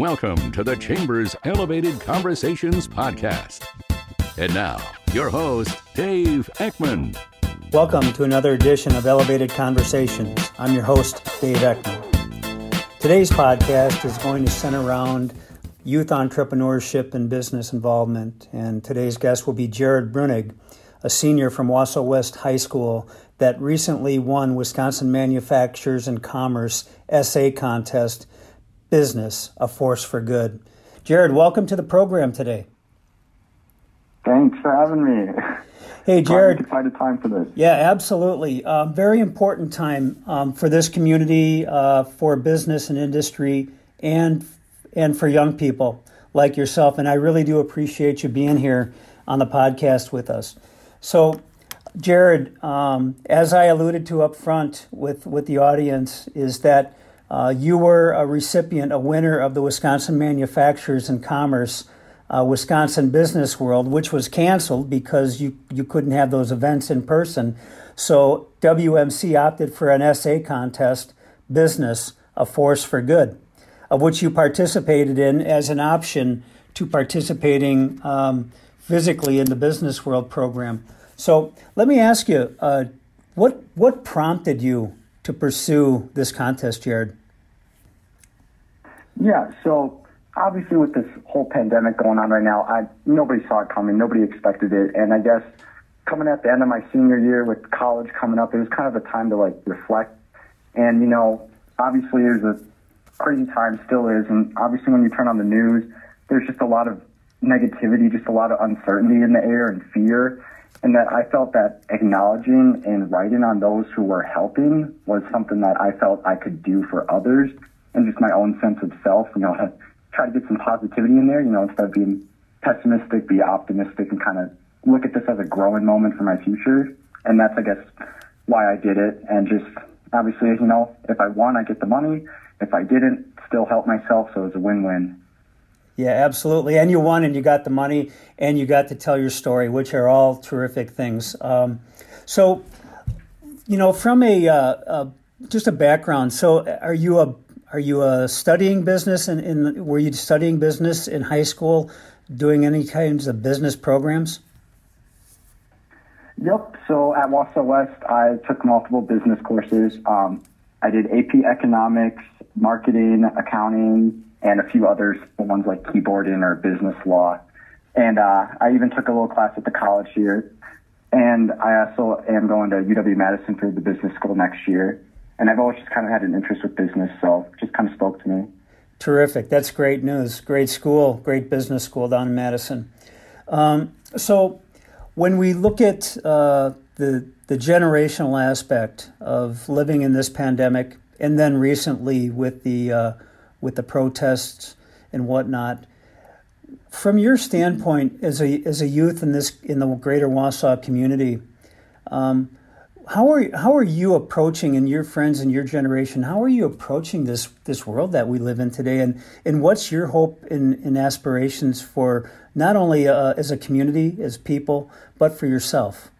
Welcome to the Chambers Elevated Conversations podcast. And now, your host, Dave Eckmann. Welcome to another edition of Elevated Conversations. I'm your host, Dave Eckmann. Today's podcast is going to center around youth entrepreneurship and business involvement. And today's guest will be Jared Brunig, a senior from Wausau West High School that recently won Wisconsin Manufacturers and Commerce essay contest business, a force for good. Jared, welcome to the program today. Thanks for having me. Hey, Jared. Excited time for this. Yeah, absolutely. Uh, very important time um, for this community, uh, for business and industry, and and for young people like yourself. And I really do appreciate you being here on the podcast with us. So, Jared, um, as I alluded to up front with with the audience, is that uh, you were a recipient, a winner of the Wisconsin Manufacturers and Commerce uh, Wisconsin Business World, which was canceled because you, you couldn't have those events in person. So WMC opted for an essay contest, Business, a Force for Good, of which you participated in as an option to participating um, physically in the Business World program. So let me ask you, uh, what, what prompted you to pursue this contest, Jared? Yeah, so obviously with this whole pandemic going on right now, I nobody saw it coming, nobody expected it, and I guess coming at the end of my senior year with college coming up, it was kind of a time to like reflect. And you know, obviously there's a crazy time, still is, and obviously when you turn on the news, there's just a lot of negativity, just a lot of uncertainty in the air and fear. And that I felt that acknowledging and writing on those who were helping was something that I felt I could do for others and just my own sense of self, you know, try to get some positivity in there, you know, instead of being pessimistic, be optimistic and kind of look at this as a growing moment for my future. And that's, I guess, why I did it. And just obviously, you know, if I won, I get the money. If I didn't, still help myself. So it's a win-win. Yeah, absolutely. And you won and you got the money and you got to tell your story, which are all terrific things. Um, so, you know, from a, uh, just a background, so are you a are you uh, studying business? In, in were you studying business in high school, doing any kinds of business programs? Yep. So at Wausau West, I took multiple business courses. Um, I did AP Economics, Marketing, Accounting, and a few others, the ones like keyboarding or business law. And uh, I even took a little class at the college here. And I also am going to UW Madison for the business school next year and I've always just kind of had an interest with business, so just kind of spoke to me. Terrific. That's great news. Great school, great business school down in Madison. Um, so, when we look at uh, the the generational aspect of living in this pandemic, and then recently with the uh, with the protests and whatnot, from your standpoint as a as a youth in this in the greater Wausau community, um, how are how are you approaching and your friends and your generation how are you approaching this this world that we live in today? And and what's your hope and, aspirations for not only uh, as a community as people but for yourself?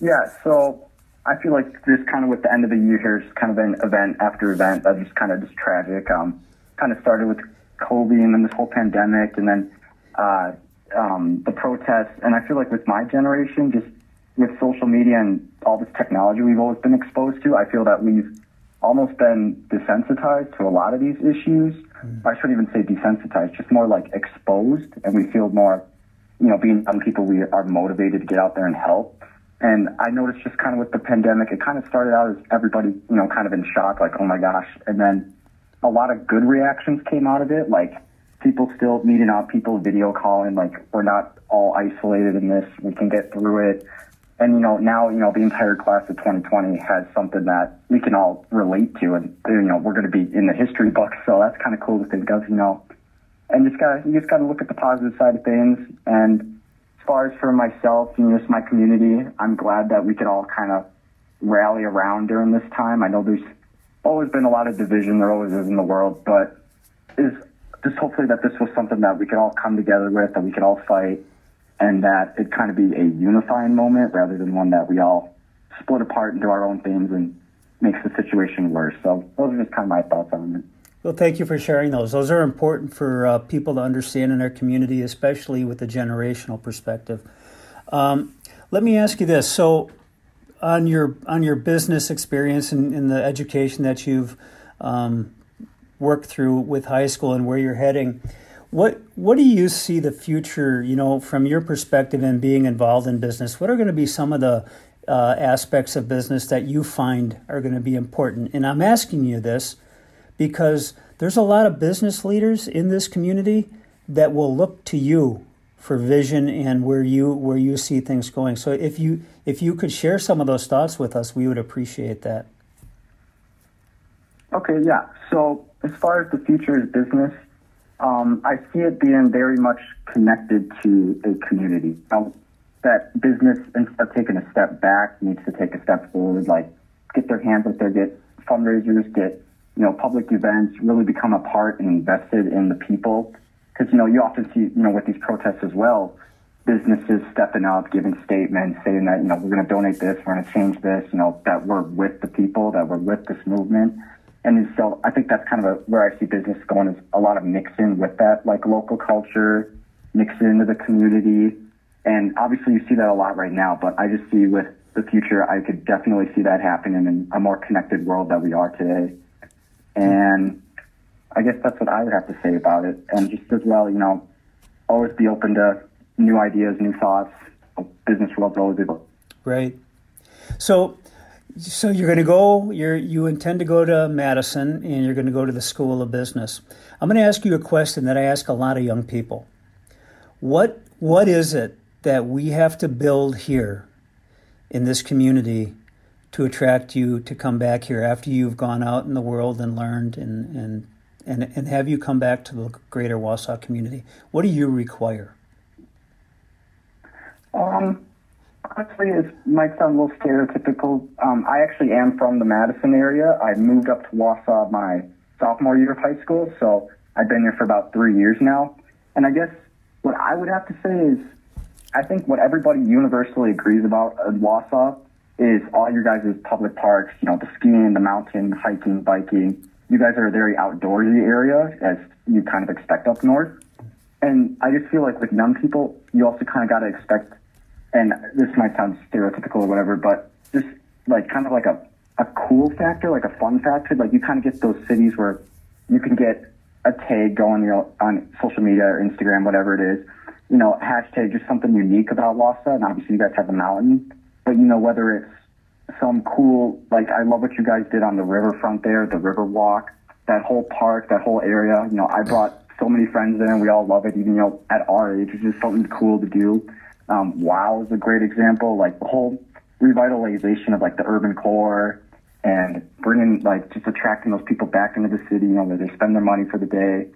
Yeah so i feel like this kind of with the end of the year here is kind of an event after event that just kind of just tragic. Um kind of started with kobe and then this whole pandemic and then uh um the protests. And i feel like with my generation just with social media and all this technology we've always been exposed to, I feel that we've almost been desensitized to a lot of these issues. Mm. I shouldn't even say desensitized, just more like exposed, and we feel more, you know, being young people, we are motivated to get out there and help. And I noticed just kind of with the pandemic, it kind of started out as everybody, you know, kind of in shock, like, oh my gosh. And then a lot of good reactions came out of it, like people still meeting out, people video calling, like, we're not all isolated in this, we can get through it and you know now you know the entire class of 2020 has something that we can all relate to and you know we're going to be in the history books so that's kind of cool to think of you know. And just got you just got to look at the positive side of things. And as far as for myself and just my community i'm glad that we could all kind of rally around during this time. I know there's always been a lot of division there always is in the world but is just hopefully that this was something that we could all come together with that we could all fight and that it kind of be a unifying moment rather than one that we all split apart into our own things and makes the situation worse. So those are just kind of my thoughts on it. Well, thank you for sharing those. Those are important for uh, people to understand in our community, especially with the generational perspective. Um, let me ask you this: so, on your on your business experience and, in the education that you've um, worked through with high school and where you're heading, what what do you see the future? You know, from your perspective and being involved in business, what are going to be some of the uh, aspects of business that you find are going to be important? And I'm asking you this because there's a lot of business leaders in this community that will look to you for vision and where you where you see things going. So if you if you could share some of those thoughts with us, we would appreciate that. Okay, yeah. So as far as the future of business, um, I see it being very much connected to a community. Now, that business, instead of taking a step back, needs to take a step forward, like get their hands up there, get fundraisers, get you know, public events, really become a part and invested in the people. Because, you know, you often see, you know, with these protests as well, businesses stepping up, giving statements, saying that, you know, we're going to donate this, we're going to change this, you know, that we're with the people, that we're with this movement. And so I think that's kind of a, where I see business going is a lot of mixing with that, like local culture, mixing into the community. And obviously you see that a lot right now, but I just see with the future, I could definitely see that happening in a more connected world that we are today. And I guess that's what I would have to say about it. And just as well, you know, always be open to new ideas, new thoughts. Business world's always able. Right. So, so you're going to go. You're you intend to go to Madison, and you're going to go to the School of Business. I'm going to ask you a question that I ask a lot of young people. What what is it that we have to build here in this community to attract you to come back here after you've gone out in the world and learned and and and, and have you come back to the greater Wausau community? What do you require? Um, honestly, it might sound a little stereotypical. Um, I actually am from the Madison area. I moved up to Wausau my sophomore year of high school, so I've been here for about three years now. And I guess what I would have to say is, I think what everybody universally agrees about in Wausau is all your guys' public parks, you know, the skiing, the mountain, hiking, biking. You guys are a very outdoorsy area, as you kind of expect up north. And I just feel like with young people, you also kind of got to expect, and this might sound stereotypical or whatever, but just like kind of like a, a cool factor, like a fun factor. Like you kind of get those cities where you can get a tag going, you know, on social media or Instagram, whatever it is, you know, hashtag just something unique about Wausau. And obviously you guys have the mountain but you know, whether it's some cool, like I love what you guys did on the riverfront there, the river walk, that whole park, that whole area. You know, I brought so many friends there and we all love it, even, you know, at our age. It's just something cool to do. Um, WOW is a great example. Like the whole revitalization of like the urban core and bringing, like, just attracting those people back into the city, you know, where they spend their money for the day.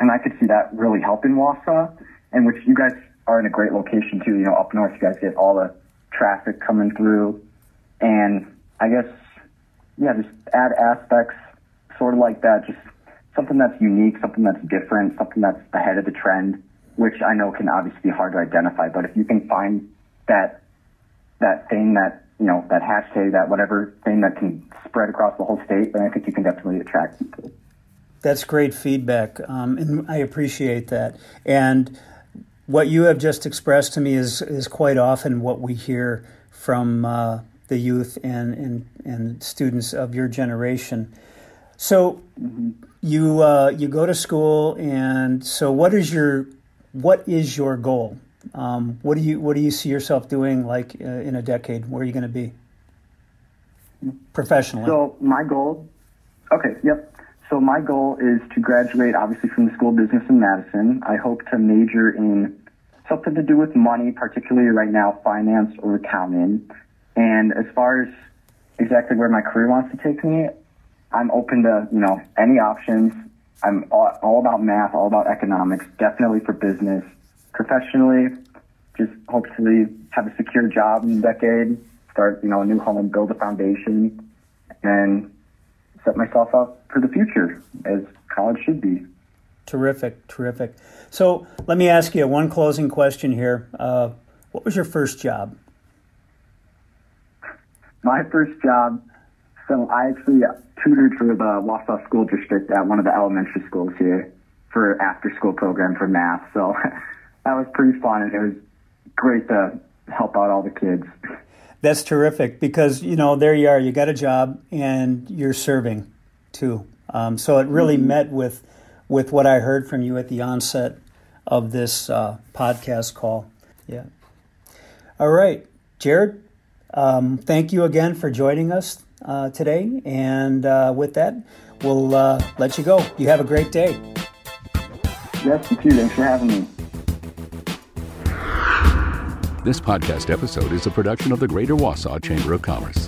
And I could see that really helping Wausau, and which you guys are in a great location too. You know, up north, you guys get all the traffic coming through. And I guess, yeah, just add aspects sort of like that, just something that's unique, something that's different, something that's ahead of the trend, which I know can obviously be hard to identify. But if you can find that, that thing that, you know, that hashtag, that whatever thing that can spread across the whole state, then I think you can definitely attract people. That's great feedback, um, and I appreciate that. And what you have just expressed to me is is quite often what we hear from uh, the youth and, and and students of your generation. So you uh, you go to school, and so what is your what is your goal? Um, what do you what do you see yourself doing like uh, in a decade? Where are you going to be professionally? So my goal, okay, yep. So my goal is to graduate, obviously, from the School of Business in Madison. I hope to major in something to do with money, particularly right now, finance or accounting. And as far as exactly where my career wants to take me, I'm open to, you know, any options. I'm all, all about math, all about economics, definitely for business. Professionally, just hopefully have a secure job in a decade, start, you know, a new home and build a foundation and set myself up for the future as college should be. Terrific, terrific. So let me ask you one closing question here. Uh, what was your first job? My first job, So I actually tutored for the Wausau School District at one of the elementary schools here for after school program for math. So that was pretty fun and it was great to help out all the kids. That's terrific because you know there you are. You got a job and you're serving too. Um, so it really mm-hmm. met with with what I heard from you at the onset of this uh, podcast call. Yeah. All right, Jared. Um, thank you again for joining us uh, today. And uh, with that, we'll uh, let you go. You have a great day. Yes, you too. Thanks for having me. This podcast episode is a production of the Greater Wausau Chamber of Commerce.